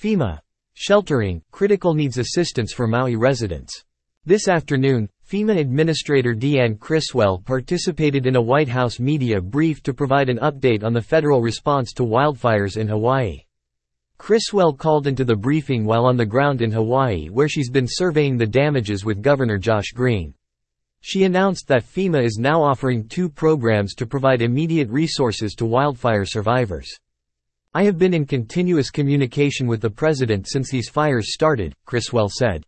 FEMA. Sheltering, critical needs assistance for Maui residents. This afternoon, FEMA Administrator Deanne Criswell participated in a White House media brief to provide an update on the federal response to wildfires in Hawaii. Criswell called into the briefing while on the ground in Hawaii where she's been surveying the damages with Governor Josh Green. She announced that FEMA is now offering two programs to provide immediate resources to wildfire survivors. I have been in continuous communication with the president since these fires started, Criswell said.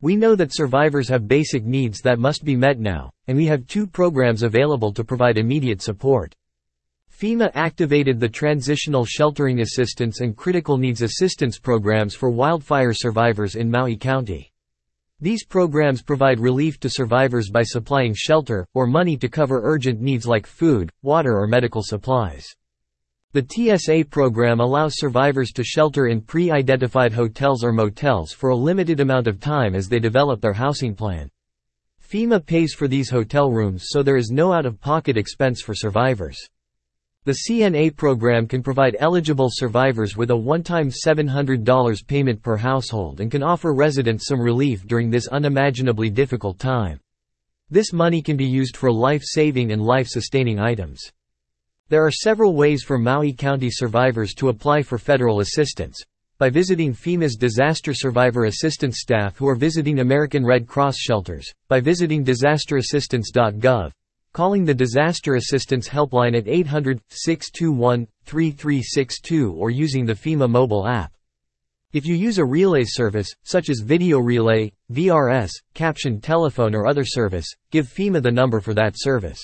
We know that survivors have basic needs that must be met now, and we have two programs available to provide immediate support. FEMA activated the Transitional Sheltering Assistance and Critical Needs Assistance programs for wildfire survivors in Maui County. These programs provide relief to survivors by supplying shelter, or money to cover urgent needs like food, water or medical supplies. The TSA program allows survivors to shelter in pre-identified hotels or motels for a limited amount of time as they develop their housing plan. FEMA pays for these hotel rooms so there is no out-of-pocket expense for survivors. The CNA program can provide eligible survivors with a one-time $700 payment per household and can offer residents some relief during this unimaginably difficult time. This money can be used for life-saving and life-sustaining items. There are several ways for Maui County survivors to apply for federal assistance. By visiting FEMA's disaster survivor assistance staff who are visiting American Red Cross shelters, by visiting disasterassistance.gov, calling the Disaster Assistance Helpline at 800-621-3362 or using the FEMA mobile app. If you use a relay service, such as Video Relay, VRS, Captioned Telephone or other service, give FEMA the number for that service.